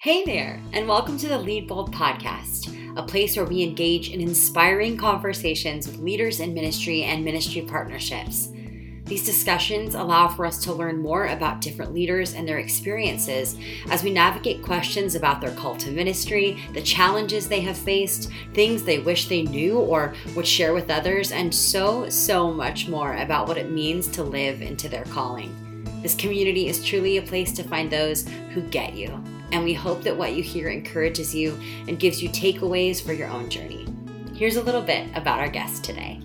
Hey there, and welcome to the Lead Bold podcast, a place where we engage in inspiring conversations with leaders in ministry and ministry partnerships. These discussions allow for us to learn more about different leaders and their experiences as we navigate questions about their call to ministry, the challenges they have faced, things they wish they knew or would share with others, and so, so much more about what it means to live into their calling. This community is truly a place to find those who get you and we hope that what you hear encourages you and gives you takeaways for your own journey. Here's a little bit about our guest today.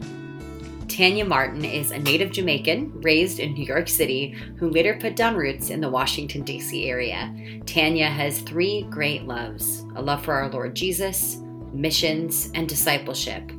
Tania Martin is a native Jamaican raised in New York City who later put down roots in the Washington, D.C. area. Tania has three great loves a love for our Lord Jesus, missions, and discipleship.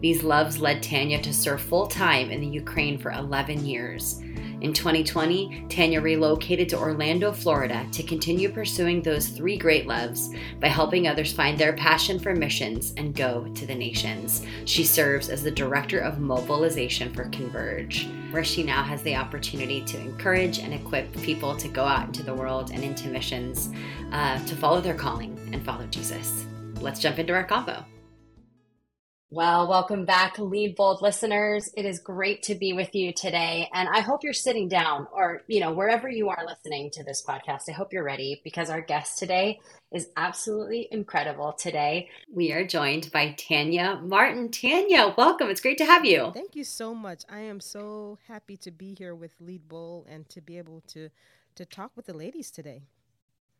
These loves led Tania to serve full time in the Ukraine for 11 years. In 2020, Tania relocated to Orlando, Florida to continue pursuing those three great loves by helping others find their passion for missions and go to the nations. She serves as the Director of Mobilization for Converge, where she now has the opportunity to encourage and equip people to go out into the world and into missions uh, to follow their calling and follow Jesus. Let's jump into our combo. Well, welcome back, Lead Bold listeners. It is great to be with you today. And I hope you're sitting down or, you know, wherever you are listening to this podcast. I hope you're ready because our guest today is absolutely incredible. Today, we are joined by Tania Martin. Tania, welcome. It's great to have you. Thank you so much. I am so happy to be here with Lead Bold and to be able to to talk with the ladies today.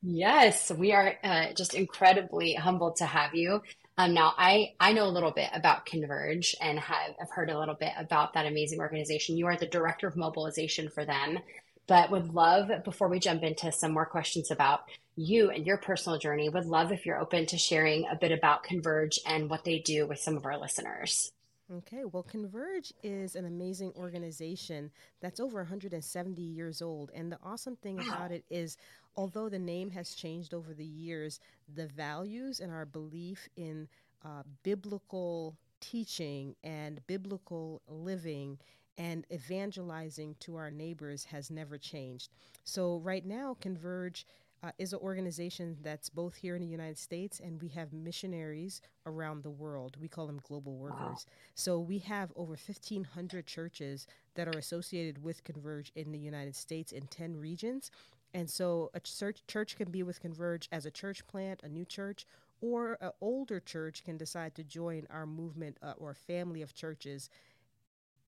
Yes, we are uh, just incredibly humbled to have you. Um, now, I, I know a little bit about Converge and have, have heard a little bit about that amazing organization. You are the director of mobilization for them, but would love, before we jump into some more questions about you and your personal journey, would love if you're open to sharing a bit about Converge and what they do with some of our listeners. Okay, well, Converge is an amazing organization that's over 170 years old. And the awesome thing wow. about it is, although the name has changed over the years, the values and our belief in uh, biblical teaching and biblical living and evangelizing to our neighbors has never changed. So, right now, Converge uh, is an organization that's both here in the United States and we have missionaries around the world. We call them global workers. Wow. So we have over 1,500 churches that are associated with Converge in the United States in 10 regions. And so a church, church can be with Converge as a church plant, a new church, or an older church can decide to join our movement uh, or family of churches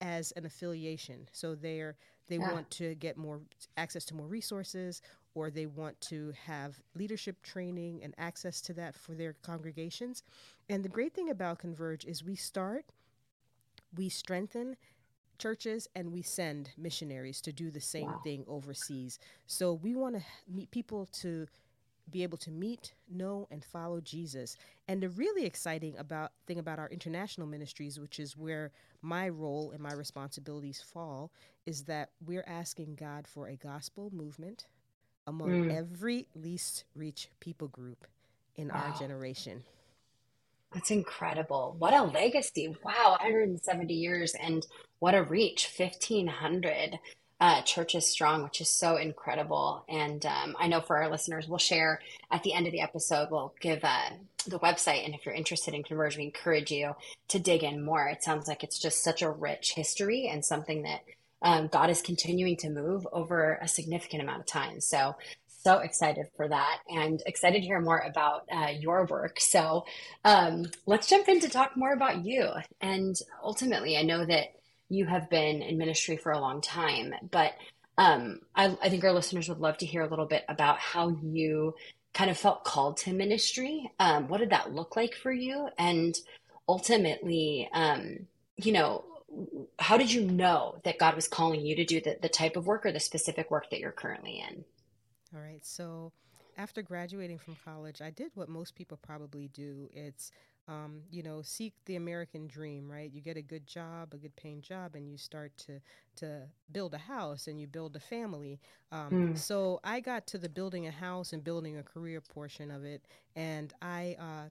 as an affiliation. So they're they yeah. want to get more access to more resources or they want to have leadership training and access to that for their congregations. And the great thing about Converge is we start, we strengthen churches, and we send missionaries to do the same wow. thing overseas. So we want to meet people to be able to meet, know, and follow Jesus. And the really exciting about thing about our international ministries, which is where my role and my responsibilities fall, is that we're asking God for a gospel movement among mm. every least reach people group in wow. our generation. That's incredible. What a legacy. Wow, 170 years and what a reach. 1,500 uh, churches strong, which is so incredible. And um, I know for our listeners, we'll share at the end of the episode, we'll give uh, the website. And if you're interested in conversion, we encourage you to dig in more. It sounds like it's just such a rich history and something that um, God is continuing to move over a significant amount of time. So, so excited for that and excited to hear more about uh, your work. So, um, let's jump in to talk more about you. And ultimately, I know that you have been in ministry for a long time, but um, I, I think our listeners would love to hear a little bit about how you kind of felt called to ministry. Um, what did that look like for you? And ultimately, um, you know, how did you know that God was calling you to do the, the type of work or the specific work that you're currently in? All right. So after graduating from college, I did what most people probably do. It's, um, you know, seek the American dream, right? You get a good job, a good paying job, and you start to to build a house and you build a family. Um, mm. So I got to the building a house and building a career portion of it, and I uh,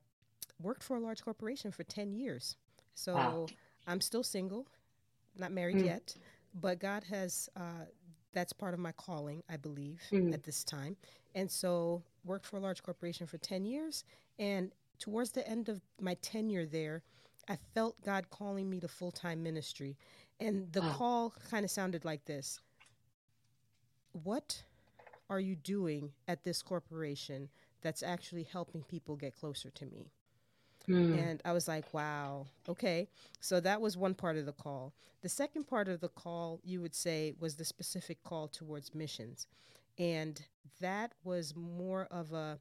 worked for a large corporation for ten years. So. Wow I'm still single, not married mm. yet, but God has. Uh, that's part of my calling, I believe, mm. at this time. And so worked for a large corporation for 10 years. And towards the end of my tenure there, I felt God calling me to full time ministry. And the wow. call kind of sounded like this What are you doing at this corporation that's actually helping people get closer to me? Mm. And I was like, wow, okay. So that was one part of the call. The second part of the call, you would say, was the specific call towards missions. And that was more of a,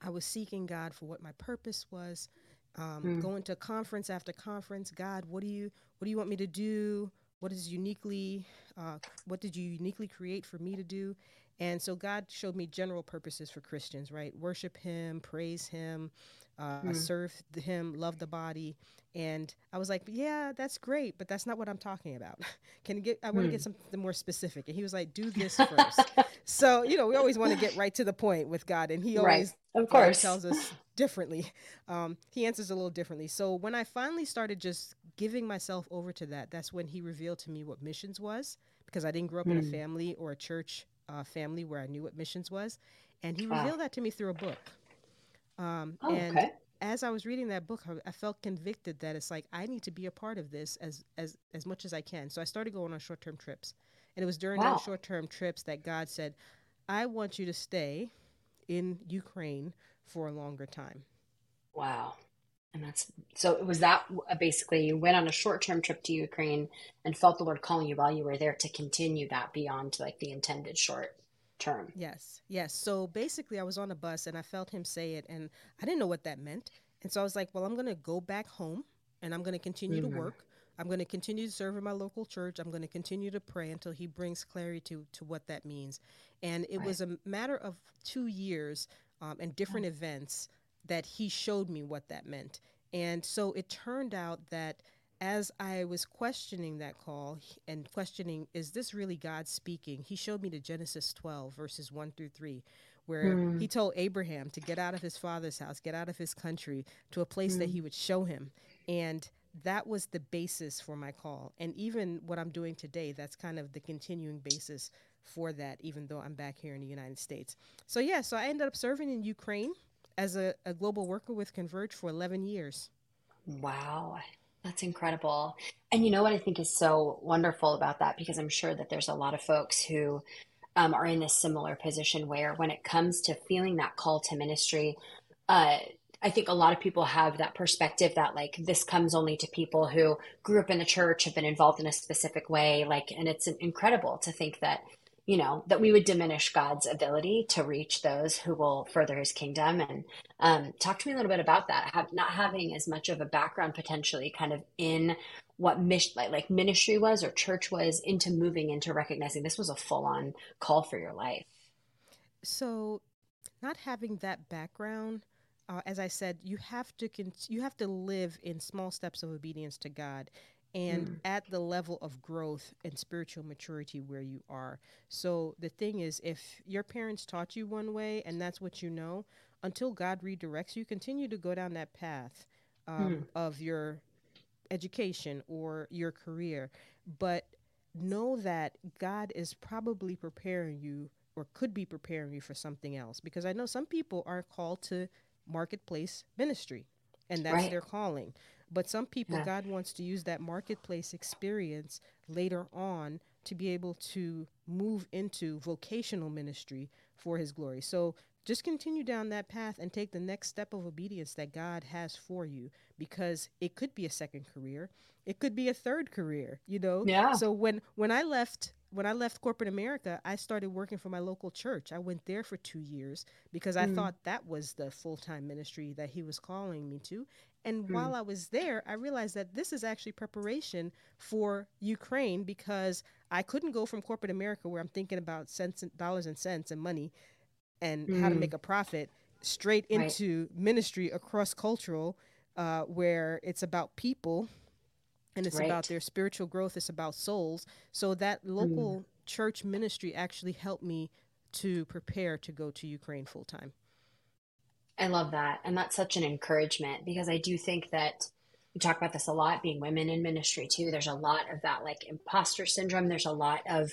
I was seeking God for what my purpose was. Um, mm. Going to conference after conference, God, what do you what do you want me to do? What is uniquely, uh, what did you uniquely create for me to do? And so God showed me general purposes for Christians, right? Worship Him, praise Him, uh, mm. serve Him, love the body. And I was like, yeah, that's great, but that's not what I'm talking about. Can you get, I want to mm. get something more specific. And he was like, do this first. so, you know, we always want to get right to the point with God. And he always, right. of course, tells us differently. Um, he answers a little differently. So when I finally started just giving myself over to that, that's when he revealed to me what missions was because I didn't grow up mm. in a hmm. family or a church uh, family where I knew what missions was. And he revealed that to me through a book. Um, oh, and okay. as I was reading that book, I, I, felt convicted that it's like I need to be a part of this as as as much as I can. So I started going on short term trips, and it was during wow. those short term trips that God said, "I want you to stay in Ukraine for a longer time." Wow. And that's so. It was that basically you went on a short term trip to Ukraine and felt the Lord calling you while you were there to continue that beyond like the intended short term. Yes, yes. So basically, I was on a bus and I felt him say it, and I didn't know what that meant. And so I was like, well, I'm going to go back home and I'm going to continue mm-hmm. to work. I'm going to continue to serve in my local church. I'm going to continue to pray until he brings clarity to, to what that means. And it right. was a matter of two years um, and different mm-hmm. events that he showed me what that meant. And so it turned out that as I was questioning that call and questioning, is this really God speaking? He showed me to Genesis 12, verses 1 through 3, where mm. he told Abraham to get out of his father's house, get out of his country to a place mm. that he would show him. And that was the basis for my call. And even what I'm doing today, that's kind of the continuing basis for that, even though I'm back here in the United States. So, yeah, so I ended up serving in Ukraine as a, a global worker with Converge for 11 years. Wow. That's incredible. And you know what I think is so wonderful about that? Because I'm sure that there's a lot of folks who um, are in this similar position where when it comes to feeling that call to ministry, uh, I think a lot of people have that perspective that like this comes only to people who grew up in the church, have been involved in a specific way. Like, and it's incredible to think that you know that we would diminish god's ability to reach those who will further his kingdom. And um, talk to me a little bit about that. Have not having as much of a background potentially kind of in what mission like, like ministry was or church was into moving into recognizing this was a full-on call for your life. So not having that background uh, as I said, you have to con- you have to live in small steps of obedience to God, and mm. at the level of growth and spiritual maturity where you are. So the thing is, if your parents taught you one way and that's what you know, until God redirects you, continue to go down that path um, mm. of your education or your career. But know that God is probably preparing you or could be preparing you for something else. Because I know some people are called to marketplace ministry, and that's right. their calling. But some people, yeah. God wants to use that marketplace experience later on to be able to move into vocational ministry for His glory. So just continue down that path and take the next step of obedience that God has for you because it could be a second career. It could be a third career, you know? Yeah. So when when I left when I left corporate America, I started working for my local church. I went there for two years because I mm. thought that was the full time ministry that he was calling me to. And mm. while I was there, I realized that this is actually preparation for Ukraine because I couldn't go from corporate America where I'm thinking about cents and dollars and cents and money and mm. how to make a profit straight into right. ministry across cultural uh, where it's about people and it's right. about their spiritual growth it's about souls so that local mm. church ministry actually helped me to prepare to go to ukraine full time i love that and that's such an encouragement because i do think that we talk about this a lot being women in ministry too there's a lot of that like imposter syndrome there's a lot of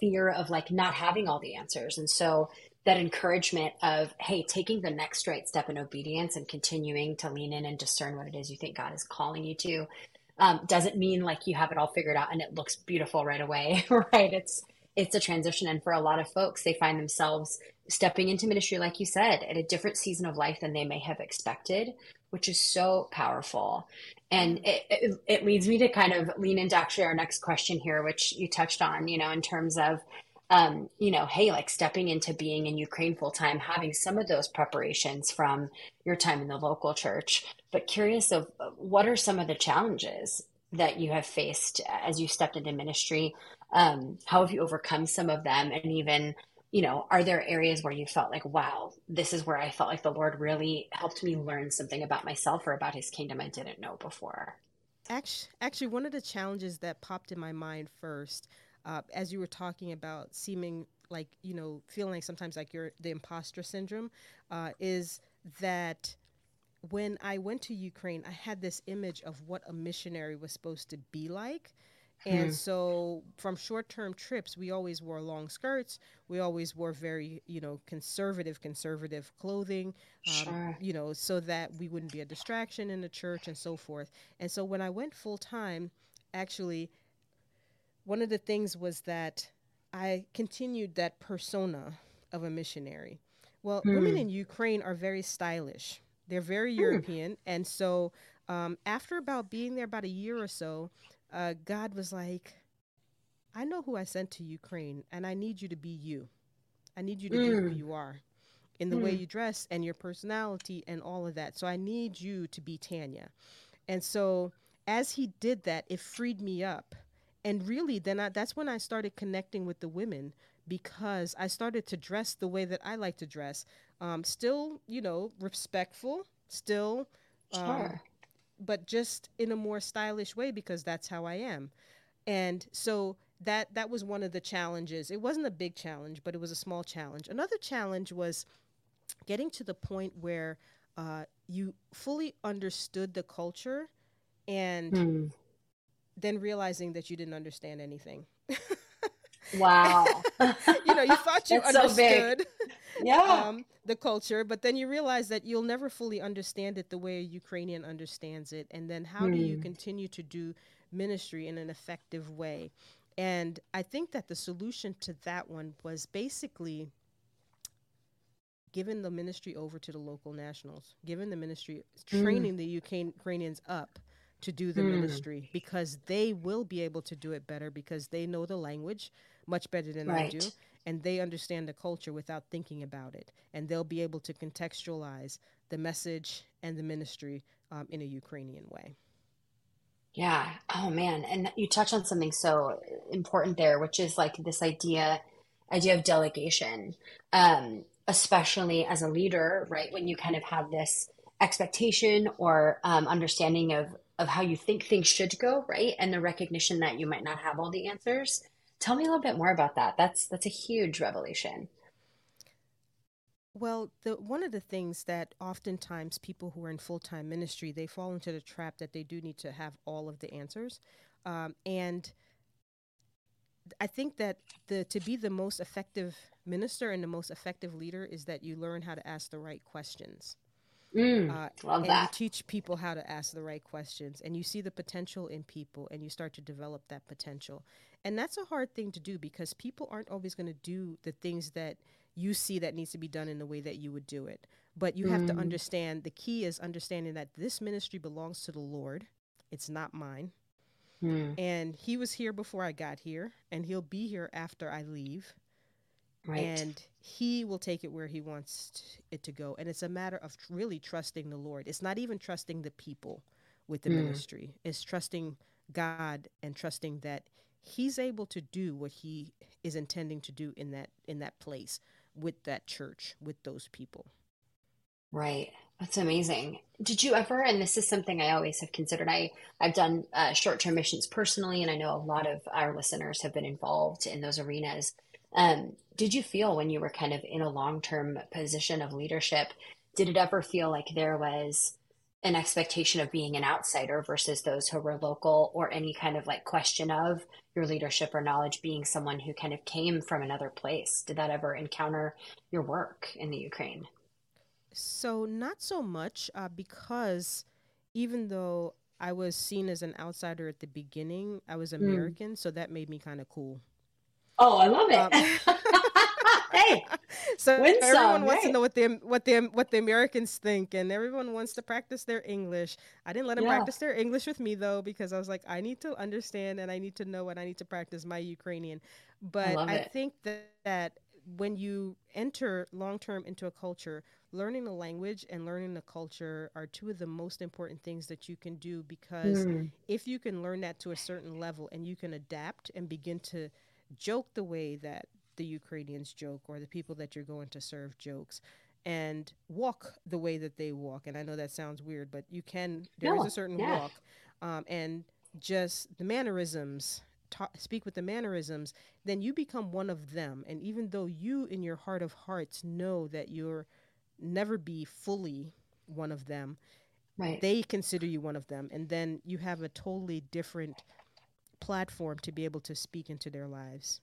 fear of like not having all the answers and so that encouragement of hey taking the next right step in obedience and continuing to lean in and discern what it is you think god is calling you to um, doesn't mean like you have it all figured out and it looks beautiful right away right? It's it's a transition and for a lot of folks they find themselves stepping into ministry like you said at a different season of life than they may have expected which is so powerful and it, it, it leads me to kind of lean into actually our next question here which you touched on you know in terms of um, you know, hey, like stepping into being in Ukraine full time, having some of those preparations from your time in the local church. But curious of uh, what are some of the challenges that you have faced as you stepped into ministry? Um, how have you overcome some of them? And even, you know, are there areas where you felt like, wow, this is where I felt like the Lord really helped me learn something about myself or about his kingdom I didn't know before? Actually, actually, one of the challenges that popped in my mind first uh, as you were talking about seeming like you know feeling like sometimes like you're the imposter syndrome uh, is that when I went to Ukraine, I had this image of what a missionary was supposed to be like. And hmm. so from short-term trips, we always wore long skirts. We always wore very, you know, conservative, conservative clothing, um, sure. you know, so that we wouldn't be a distraction in the church and so forth. And so when I went full time, actually, one of the things was that I continued that persona of a missionary. Well, women in Ukraine are very stylish. They're very mm. European, and so um, after about being there about a year or so, uh, God was like, "I know who I sent to Ukraine, and I need you to be you. I need you to mm. be who hmm. you are." In the way hmm. you dress and your personality and all of that. So I need you to be Tania. And so as he did that, it freed me up and really then I, that's when i started connecting with the women because i started to dress the way that i like to dress um, still you know respectful still um, sure. But just in a more stylish way because that's how i am and so that that was one of the challenges it wasn't a big challenge but it was a small challenge another challenge was getting to the point where uh, you fully understood the culture and hmm then realizing that you didn't understand anything. wow. you know, you thought you understood so yeah. Um, the culture, but then you realize that you'll never fully understand it the way a Ukrainian understands it. And then how hmm. do you hmm. continue to do ministry in an effective way? And I think that the solution to that one was basically giving the ministry over to the local nationals, giving the ministry, hmm. training mm. the Ukrainians up to do the mm. ministry because they will be able to do it better because they know the language much better than right. I do and they understand the culture without thinking about it and they'll be able to contextualize the message and the ministry um, in a Ukrainian way. Yeah. Oh man. And you touch on something so important there, which is like this idea idea of delegation. Um, especially as a leader, right? When you kind of have this expectation or um, understanding of of how you think things should go, right? And the recognition that you might not have all the answers. Tell me a little bit more about that. That's that's a huge revelation. Well, the one of the things that oftentimes people who are in full time ministry they fall into the trap that they do need to have all of the answers, um, and I think that the to be the most effective minister and the most effective leader is that you learn how to ask the right questions. Mm, uh, and that. you teach people how to ask the right questions and you see the potential in people and you start to develop that potential. And that's a hard thing to do because people aren't always going to do the things that you see that needs to be done in the way that you would do it. But you have mm. to understand the key is understanding that this ministry belongs to the Lord. It's not mine. Mm. And he was here before I got here and he'll be here after I leave. Right. And he will take it where he wants it to go. And it's a matter of really trusting the Lord. It's not even trusting the people with the mm. ministry, it's trusting God and trusting that he's able to do what he is intending to do in that in that place with that church with those people right that's amazing did you ever and this is something i always have considered i i've done uh, short-term missions personally and i know a lot of our listeners have been involved in those arenas um, did you feel when you were kind of in a long term position of leadership? Did it ever feel like there was an expectation of being an outsider versus those who were local or any kind of like question of your leadership or knowledge being someone who kind of came from another place did that ever encounter your work in the ukraine so not so much uh, because even though i was seen as an outsider at the beginning i was mm. american mm. so that made me kind of cool oh i love it um, hey, so Win everyone wants right. to know what the what the what the Americans think, and everyone wants to practice their English. I didn't let them yeah. practice their English with me though, because I was like, I need to understand and I need to know and I need to practice my Ukrainian. But I, I think that, that when you enter long term into a culture, learning the language and learning the culture are two of the most important things that you can do because mm. if you can learn that to a certain level and you can adapt and begin to joke the way that the Ukrainians joke or the people that you're going to serve jokes and walk the way that they walk. And I know that sounds weird, but you can, There no, is a certain yeah. walk. Um, and just the mannerisms, ta- speak with the mannerisms, then you become one of them. And even though you, in your heart of hearts, know that you're never be fully one of them, right. they consider you one of them. And then you have a totally different platform to be able to speak into their lives.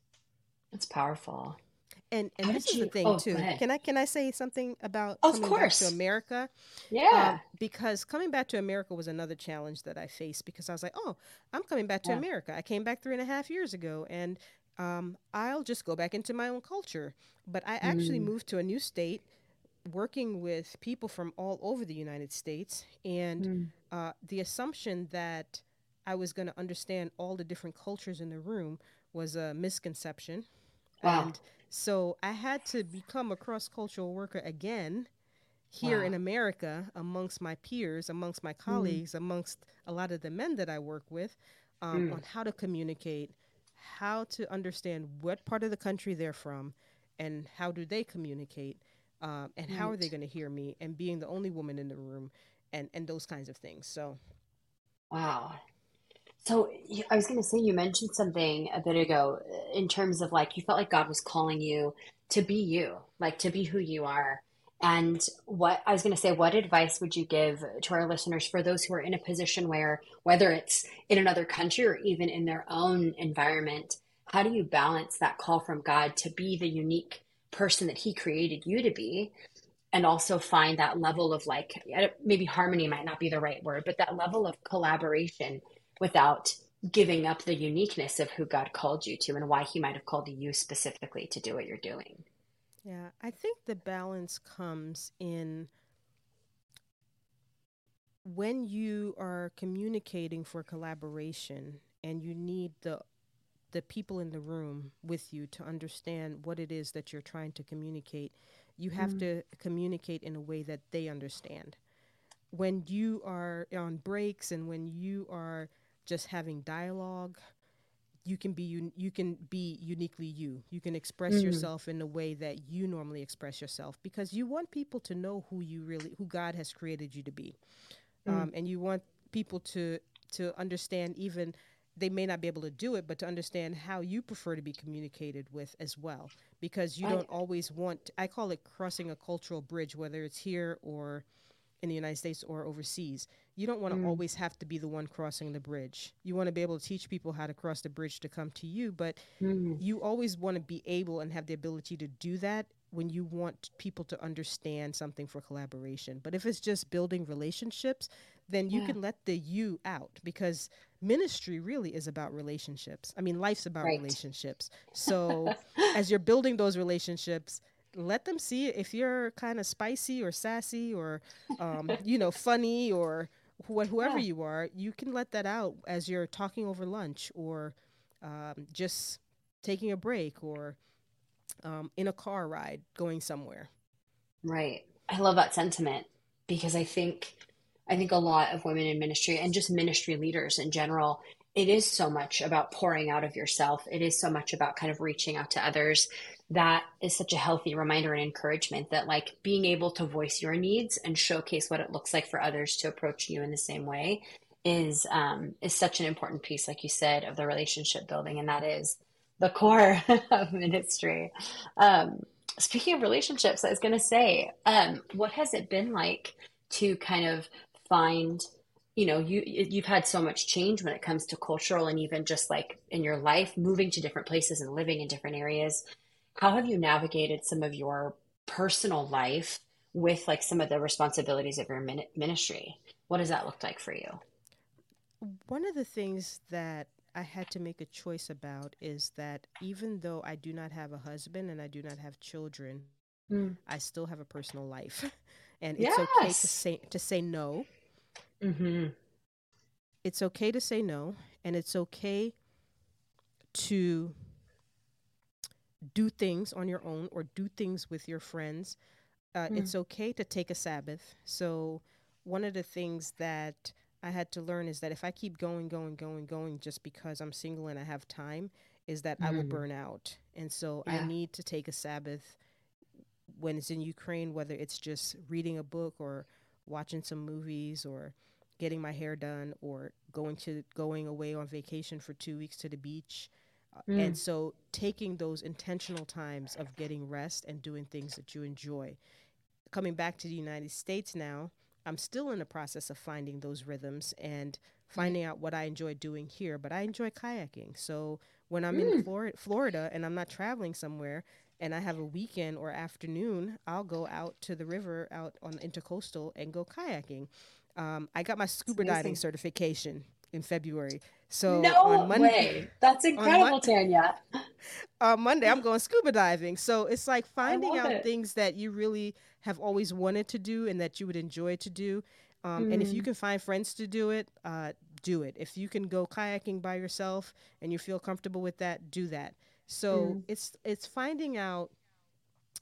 It's powerful. And and How this is you, the thing oh, too. Can I can I say something about of coming course. back to America? Yeah. Um, because coming back to America was another challenge that I faced because I was like, oh, I'm coming back to yeah. America. I came back three and a half years ago, and um, I'll just go back into my own culture. But I actually mm. moved to a new state, working with people from all over the United States, and mm. uh, the assumption that I was going to understand all the different cultures in the room was a misconception. Wow. And so I had to become a cross cultural worker again here wow. in America amongst my peers, amongst my mm. colleagues, mm. amongst a lot of the men that I work with um, mm. on how to communicate, how to understand what part of the country they're from, and how do they communicate, um, and right. how are they going to hear me, and being the only woman in the room, and, and those kinds of things. So, wow, so I was going to say, you mentioned something a bit ago uh, in terms of like you felt like God was calling you to be you, like to be who you are. And what I was going to say, what advice would you give to our listeners for those who are in a position where, whether it's in another country or even in their own environment, how do you balance that call from God to be the unique person that He created you to be? And also find that level of like, maybe harmony might not be the right word, but that level of collaboration without giving up the uniqueness of who God called you to and why He might have called you specifically to do what you're doing. Yeah, I think the balance comes in when you are communicating for collaboration and you need the the people in the room with you to understand what it is that you're trying to communicate you have mm. to communicate in a way that they understand when you are on breaks and when you are just having dialogue you can be un- you can be uniquely you you can express mm. yourself in the way that you normally express yourself because you want people to know who you really who god has created you to be mm. um, and you want people to to understand even they may not be able to do it but to understand how you prefer to be communicated with as well because you don't always want i call it crossing a cultural bridge whether it's here or in the United States or overseas. You don't want to mm. always have to be the one crossing the bridge. You want to be able to teach people how to cross the bridge to come to you, but mm. you always want to be able and have the ability to do that when you want people to understand something for collaboration. But if it's just building relationships, then you yeah. can let the you out because ministry really is about relationships. I mean, life's about right. relationships. So as you're building those relationships, let them see if you're kind of spicy or sassy or um, you know funny or wh- whoever yeah. you are you can let that out as you're talking over lunch or um, just taking a break or um, in a car ride going somewhere. Right. I love that sentiment because i think i think a lot of women in ministry and just ministry leaders in general it is so much about pouring out of yourself. It is so much about kind of reaching out to others that is such a healthy reminder and encouragement that like being able to voice your needs and showcase what it looks like for others to approach you in the same way is um, is such an important piece, like you said, of the relationship building, and that is the core of ministry. Um, speaking of relationships, I was going to say, um, what has it been like to kind of find you know you you've had so much change when it comes to cultural and even just like in your life moving to different places and living in different areas how have you navigated some of your personal life with like some of the responsibilities of your ministry what does that look like for you one of the things that I had to make a choice about is that even though I do not have a husband and I do not have children, mm. I still have a personal life, and it's yes. okay to say to say no. Mm-hmm. It's okay to say no, and it's okay to do things on your own or do things with your friends. Uh, mm. It's okay to take a Sabbath. So, one of the things that I had to learn is that if I keep going, going, going, going just because I'm single and I have time, is that mm. I will mm. burn out. And so yeah. I need to take a Sabbath when it's in Ukraine, whether it's just reading a book or watching some movies or getting my hair done or going to going away on vacation for two weeks to the beach. Mm. And so taking those intentional times of getting rest and doing things that you enjoy. Coming back to the United States now, I'm still in the process of finding those rhythms and finding out what I enjoy doing here. But I enjoy kayaking. So when I'm mm. in Florida, Florida and I'm not traveling somewhere and I have a weekend or afternoon, I'll go out to the river out on the intercoastal and go kayaking. Um, I got my scuba diving certification in February. So no on Monday, way. That's incredible, Mon- Tania. on Monday, I'm going scuba diving. So it's like finding out it. things that you really have always wanted to do and that you would enjoy to do. Um, mm. And if you mm. can find friends to do it, uh, do it. If you can go kayaking by yourself and you feel comfortable with that, do that. So mm. it's it's finding out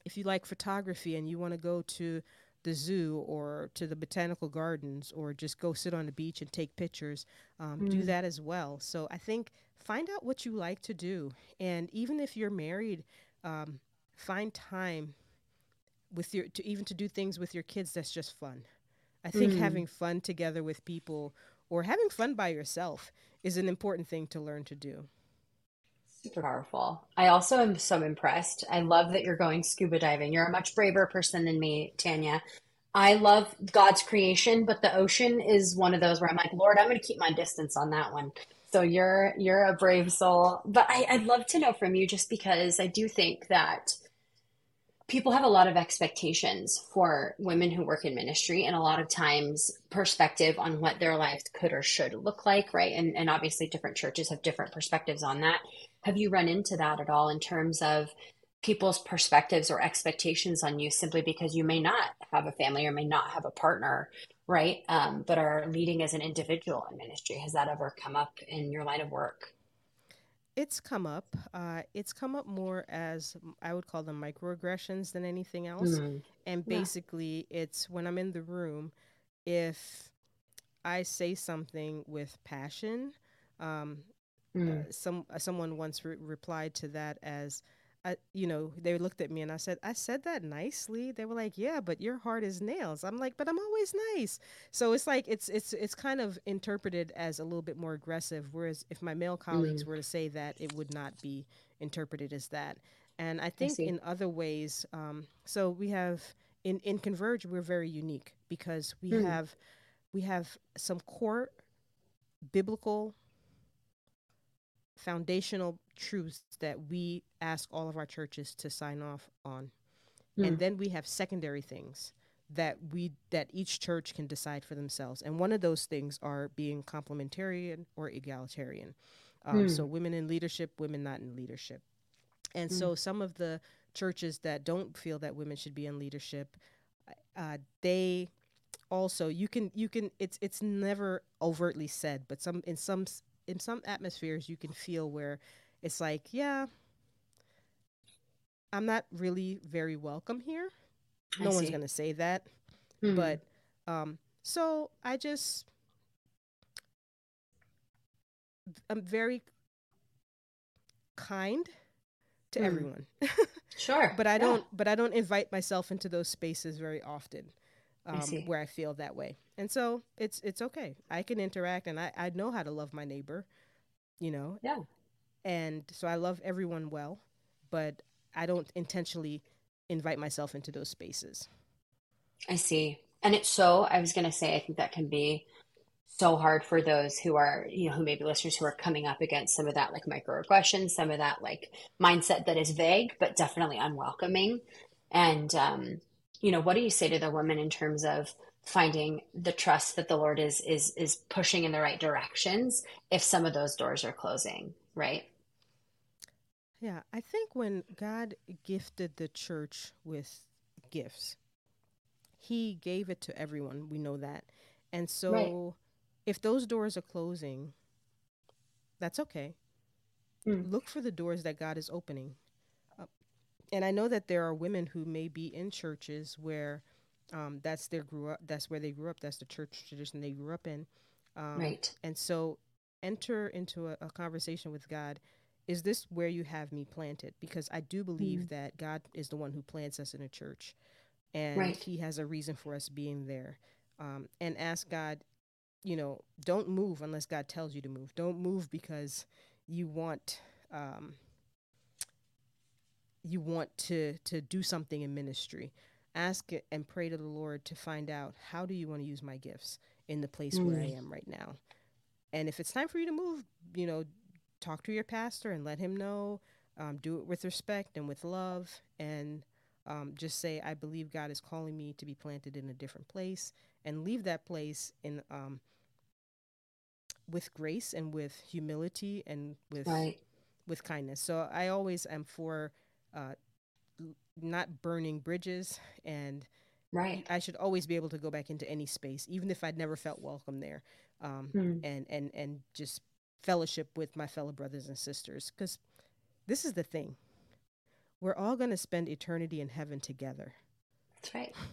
if you like photography and you want to go to the zoo or to the botanical gardens or just go sit on the beach and take pictures, um, mm. do that as well. So I think find out what you like to do. And even if you're married, um, find time with your to even to do things with your kids that's just fun. I think mm. having fun together with people or having fun by yourself is an important thing to learn to do. Super powerful. I also am so impressed. I love that you're going scuba diving. You're a much braver person than me, Tania. I love God's creation, but the ocean is one of those where I'm like, Lord, I'm going to keep my distance on that one. So you're you're a brave soul. But I, I'd love to know from you just because I do think that people have a lot of expectations for women who work in ministry and a lot of times perspective on what their life could or should look like right and, and obviously different churches have different perspectives on that have you run into that at all in terms of people's perspectives or expectations on you simply because you may not have a family or may not have a partner right um, but are leading as an individual in ministry has that ever come up in your line of work it's come up. Uh, it's come up more as I would call them microaggressions than anything else. Mm-hmm. And basically, yeah. it's when I'm in the room, if I say something with passion, um, mm. uh, some uh, someone once re- replied to that as I, you know, they looked at me and I said, I said that nicely. They were like, yeah, but your heart is nails. I'm like, but I'm always nice. So it's like, it's, it's, it's kind of interpreted as a little bit more aggressive. Whereas if my male colleagues mm. were to say that, it would not be interpreted as that. And I think I in other ways, um, so we have in, in Converge, we're very unique because we mm. have, we have some core biblical foundational truths that we ask all of our churches to sign off on. Mm. And then we have secondary things that we that each church can decide for themselves. And one of those things are being complementarian or egalitarian. Um, mm. So women in leadership, women not in leadership. And mm. so some of the churches that don't feel that women should be in leadership, uh, they also you can you can it's it's never overtly said, but some in some in some atmospheres you can feel where it's like, yeah, I'm not really very welcome here. No one's going to say that. Mm-hmm. But um so I just I'm very kind to mm. everyone. sure. but I yeah. don't but I don't invite myself into those spaces very often um, I where I feel that way. And so it's it's okay. I can interact, and I I know how to love my neighbor, you know. Yeah. And so I love everyone well, but I don't intentionally invite myself into those spaces. I see. And it's so, I was going to say, I think that can be so hard for those who are, you know, who may be listeners who are coming up against some of that like microaggression, some of that like mindset that is vague, but definitely unwelcoming. And, um, you know, what do you say to the woman in terms of finding the trust that the Lord is, is, is pushing in the right directions if some of those doors are closing, right? Yeah, I think when God gifted the church with gifts, He gave it to everyone. We know that. And so right. if those doors are closing, that's okay. Mm. Look for the doors that God is opening. And I know that there are women who may be in churches where um, that's their grew up. That's where they grew up. That's the church tradition they grew up in. Um, right. And so enter into a, a conversation with God is this where you have me planted? Because I do believe mm. that God is the one who plants us in a church, and right. He has a reason for us being there. Um, and ask God, you know, don't move unless God tells you to move. Don't move because you want um, you want to to do something in ministry. Ask it and pray to the Lord to find out how do you want to use my gifts in the place mm. where I mm. am right now. And if it's time for you to move, you know, talk to your pastor and let him know. Um, do it with respect and with love, and um, just say, "I believe God is calling me to be planted in a different place," and leave that place in um, with grace and with humility and with right. with kindness. So I always am for uh, not burning bridges and right i should always be able to go back into any space even if i'd never felt welcome there um, mm. and and and just fellowship with my fellow brothers and sisters. Because this is the thing we're all going to spend eternity in heaven together. That's right.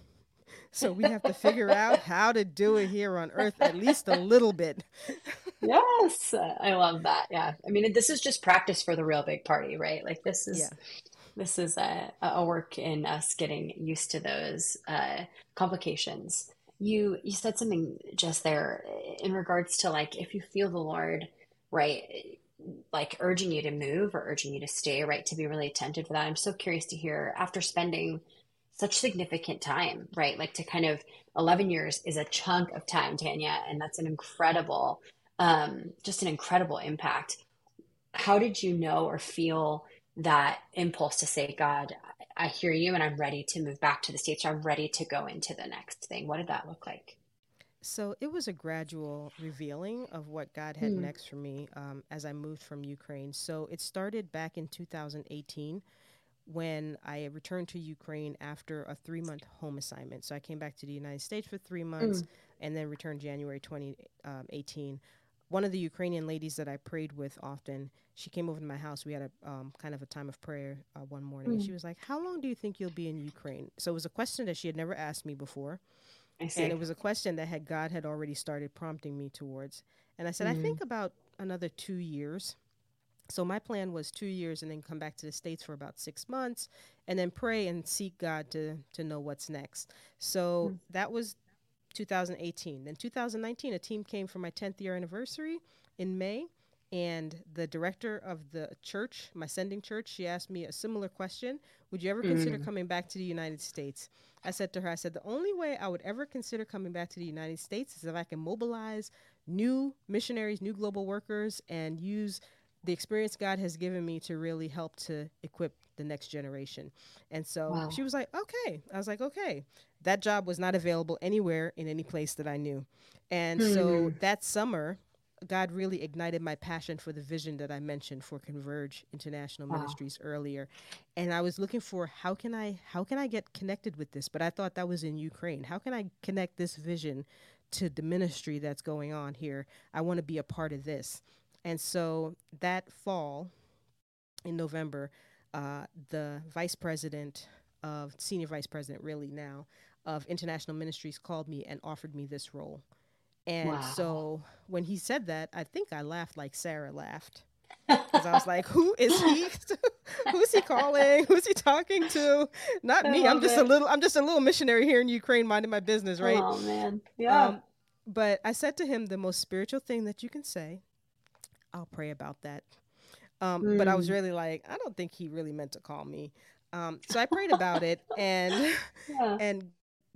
So we have to figure out how to do it here on earth at least a little bit. yes, I love that. Yeah. I mean, this is just practice for the real big party, right? Like this is yeah. This is a, a work in us getting used to those uh, complications. You you said something just there in regards to like if you feel the Lord right? Like urging you to move or urging you to stay, right? To be really attentive to that. I'm so curious to hear after spending such significant time, right? Like to kind of 11 years is a chunk of time, Tania, and that's an incredible, um, just an incredible impact. How did you know or feel that impulse to say, God, I hear you and I'm ready to move back to the States or I'm ready to go into the next thing? What did that look like? So it was a gradual revealing of what God had mm. next for me um, as I moved from Ukraine. So it started back in 2018 when I returned to Ukraine after a three month home assignment. So I came back to the United States for three months mm. and then returned January 2018. One of the Ukrainian ladies that I prayed with often, she came over to my house. We had a um, kind of a time of prayer uh, one morning, mm. and she was like, "How long do you think you'll be in Ukraine?" So it was a question that she had never asked me before. And it was a question that had God had already started prompting me towards. And I said, mm-hmm. I think about another two years. So my plan was two years and then come back to the States for about six months and then pray and seek God to, to know what's next. So mm-hmm. that was 2018. Then 2019, a team came for my 10th year anniversary in May. And the director of the church, my sending church, she asked me a similar question Would you ever mm. consider coming back to the United States? I said to her, I said, the only way I would ever consider coming back to the United States is if I can mobilize new missionaries, new global workers, and use the experience God has given me to really help to equip the next generation. And so wow. she was like, okay. I was like, okay. That job was not available anywhere in any place that I knew. And mm. so hmm. that summer, God really ignited my passion for the vision that I mentioned for Converge International wow. Ministries earlier. And I was looking for how can I how can I get connected with this? But I thought that was in Ukraine. How can I connect this vision to the ministry that's going on here? I want to be a part of this. And so that fall in November, uh, the vice president of senior vice president really now of international ministries called me and offered me this role. And wow. so when he said that, I think I laughed like Sarah laughed. Because I was like, who is he? Who's he calling? Who's he talking to? Not I me. I'm just it. a little I'm just a little missionary here in Ukraine minding my business, right? Oh man. Yeah. Um, but I said to him the most spiritual thing that you can say. I'll pray about that. Um, mm. But I was hmm. really like, I don't think he really meant to call me. Um, so I prayed about it and yeah. and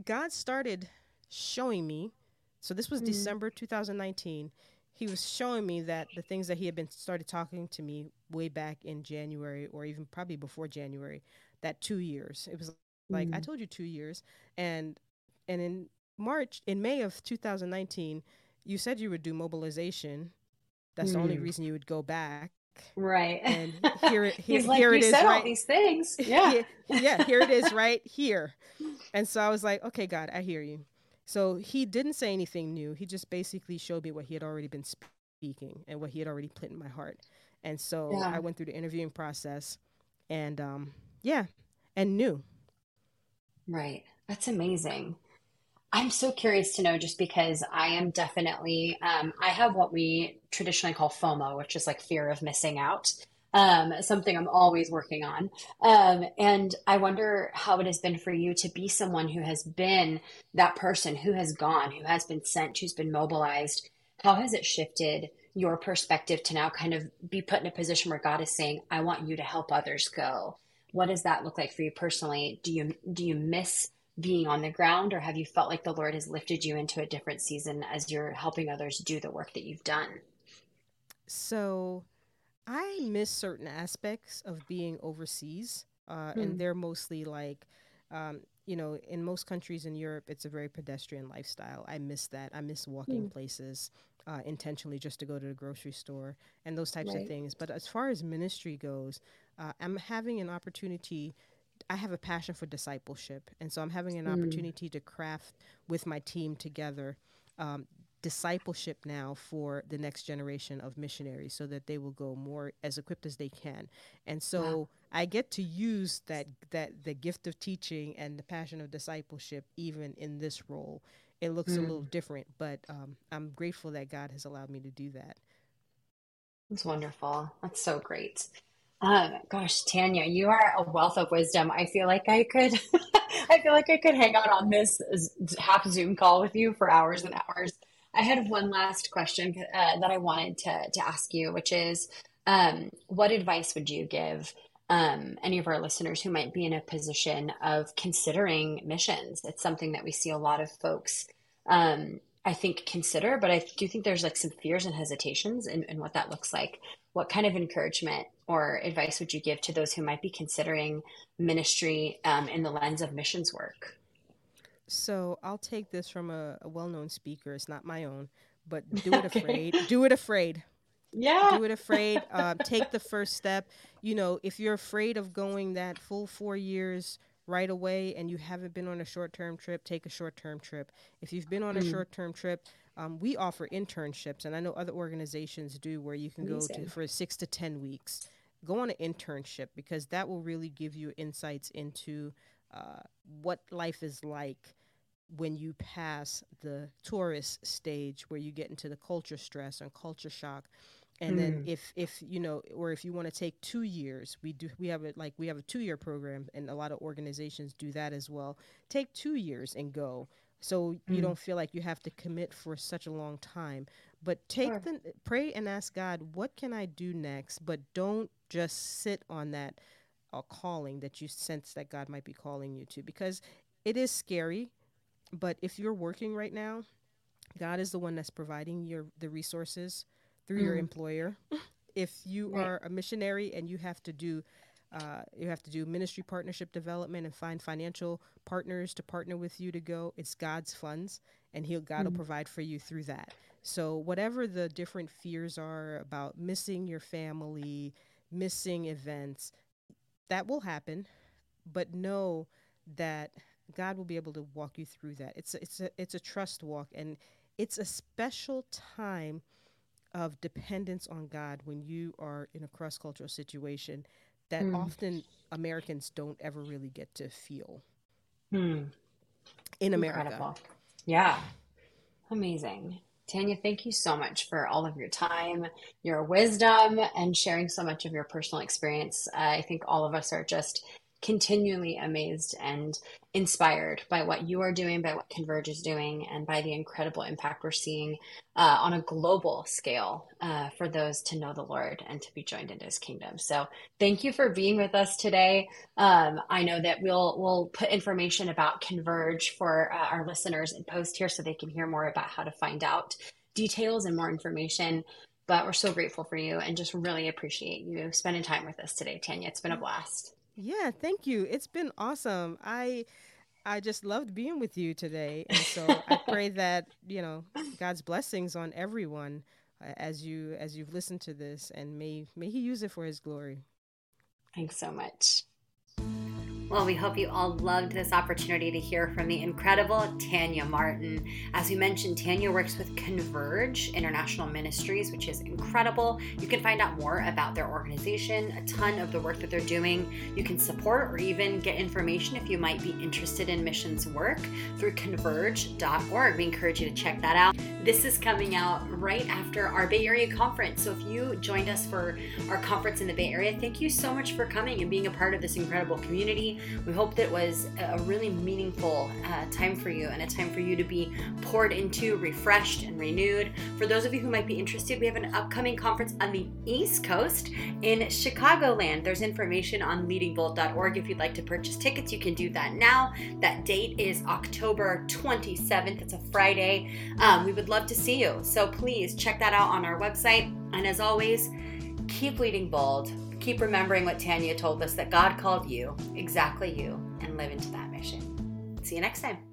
God started showing me. So this was mm. December 2019. He was showing me that the things that he had been started talking to me way back in January, or even probably before January, that two years. It was like mm. I told you two years, and and in March, in May of 2019, you said you would do mobilization. That's mm. the only mm. reason you would go back. Right. And here, here, He's like, here it is. Said right, all these things. Yeah. Here, yeah. Here it is, right here. And so I was like, okay, God, I hear you. So he didn't say anything new. He just basically showed me what he had already been speaking and what he had already put in my heart. And so yeah. I went through the interviewing process, and um, yeah, and knew. Right. That's amazing. I'm so curious to know just because I am definitely, um, I have what we traditionally call FOMO, which is like fear of missing out, um, something I'm always working on. Um, and I wonder how it has been for you to be someone who has been that person who has gone, who has been sent, who's been mobilized. How has it shifted your perspective to now kind of be put in a position where God is saying, I want you to help others go? What does that look like for you personally? Do you, do you miss being on the ground, or have you felt like the Lord has lifted you into a different season as you're helping others do the work that you've done? So, I miss certain aspects of being overseas, uh, and hmm. they're mostly like, um, you know, in most countries in Europe, it's a very pedestrian lifestyle. I miss that. I miss walking mm. places uh, intentionally just to go to the grocery store and those types right. of things. But as far as ministry goes, uh, I'm having an opportunity I have a passion for discipleship, and so I'm having an mm. opportunity to craft with my team together um, discipleship now for the next generation of missionaries, so that they will go more as equipped as they can. And so wow. I get to use that that the gift of teaching and the passion of discipleship even in this role. It looks mm. a little different, but um, I'm grateful that God has allowed me to do that. That's wonderful. That's so great. Um, gosh, Tania, you are a wealth of wisdom. I feel like I could, I feel like I could hang out on this half Zoom call with you for hours and hours. I had one last question uh, that I wanted to to ask you, which is, um, what advice would you give um, any of our listeners who might be in a position of considering missions? It's something that we see a lot of folks um, I think consider, but I do think there's like some fears and hesitations in, in what that looks like. What kind of encouragement or advice would you give to those who might be considering ministry um, in the lens of missions work? So I'll take this from a, a well-known speaker. It's not my own, but do it afraid. do it afraid. Yeah. Do it afraid. Um, take the first step. You know, if you're afraid of going that full four years right away and you haven't been on a short term trip, take a short term trip. If you've been on a mm. short term trip, um, we offer internships, and I know other organizations do where you can Amazing. go to for six to 10 weeks. Go on an internship because that will really give you insights into uh, what life is like when you pass the tourist stage where you get into the culture stress and culture shock and mm. then if if you know or if you want to take two years we do we have it like we have a two year program and a lot of organizations do that as well take two years and go so mm. you don't feel like you have to commit for such a long time but take sure. the pray and ask god what can i do next but don't just sit on that uh, calling that you sense that god might be calling you to because it is scary but if you're working right now god is the one that's providing your the resources through mm. your employer. if you right. are a missionary and you have to do uh, you have to do ministry partnership development and find financial partners to partner with you to go. It's God's funds, and He'll God mm will provide for you through that. So whatever the different fears are about missing your family, missing events, that will happen. But know that God will be able to walk you through that. It's a, it's a it's a trust walk, and it's a special time of dependence on God when you are in a cross cultural situation that mm. often Americans don't ever really get to feel mm. in America. Incredible. Yeah. Amazing. Tania, thank you so much for all of your time, your wisdom, and sharing so much of your personal experience. Uh, I think all of us are just continually amazed and inspired by what you are doing, by what Converge is doing, and by the incredible impact we're seeing uh, on a global scale uh, for those to know the Lord and to be joined into His kingdom. So, thank you for being with us today. Um, I know that we'll we'll put information about Converge for uh, our listeners and post here so they can hear more about how to find out details and more information. But we're so grateful for you and just really appreciate you spending time with us today, Tania. It's been a blast. Yeah, thank you. It's been awesome. I I just loved being with you today. And so I pray that, you know, God's blessings on everyone uh, as you as you've listened to this and may may he use it for his glory. Thanks so much. Well, we hope you all loved this opportunity to hear from the incredible Tania Martin. As we mentioned, Tania works with Converge International Ministries, which is incredible. You can find out more about their organization, a ton of the work that they're doing. You can support or even get information if you might be interested in missions work through converge.org. We encourage you to check that out. This is coming out right after our Bay Area conference. So if you joined us for our conference in the Bay Area, thank you so much for coming and being a part of this incredible community. We hope that it was a really meaningful uh, time for you and a time for you to be poured into, refreshed, and renewed. For those of you who might be interested, we have an upcoming conference on the East Coast in Chicagoland. There's information on leadingbold.org. If you'd like to purchase tickets, you can do that now. That date is October 27th. It's a Friday. Um, we would love to see you. So please check that out on our website. And as always, keep leading bold keep remembering what Tania told us that God called you, exactly you, and live into that mission. See you next time.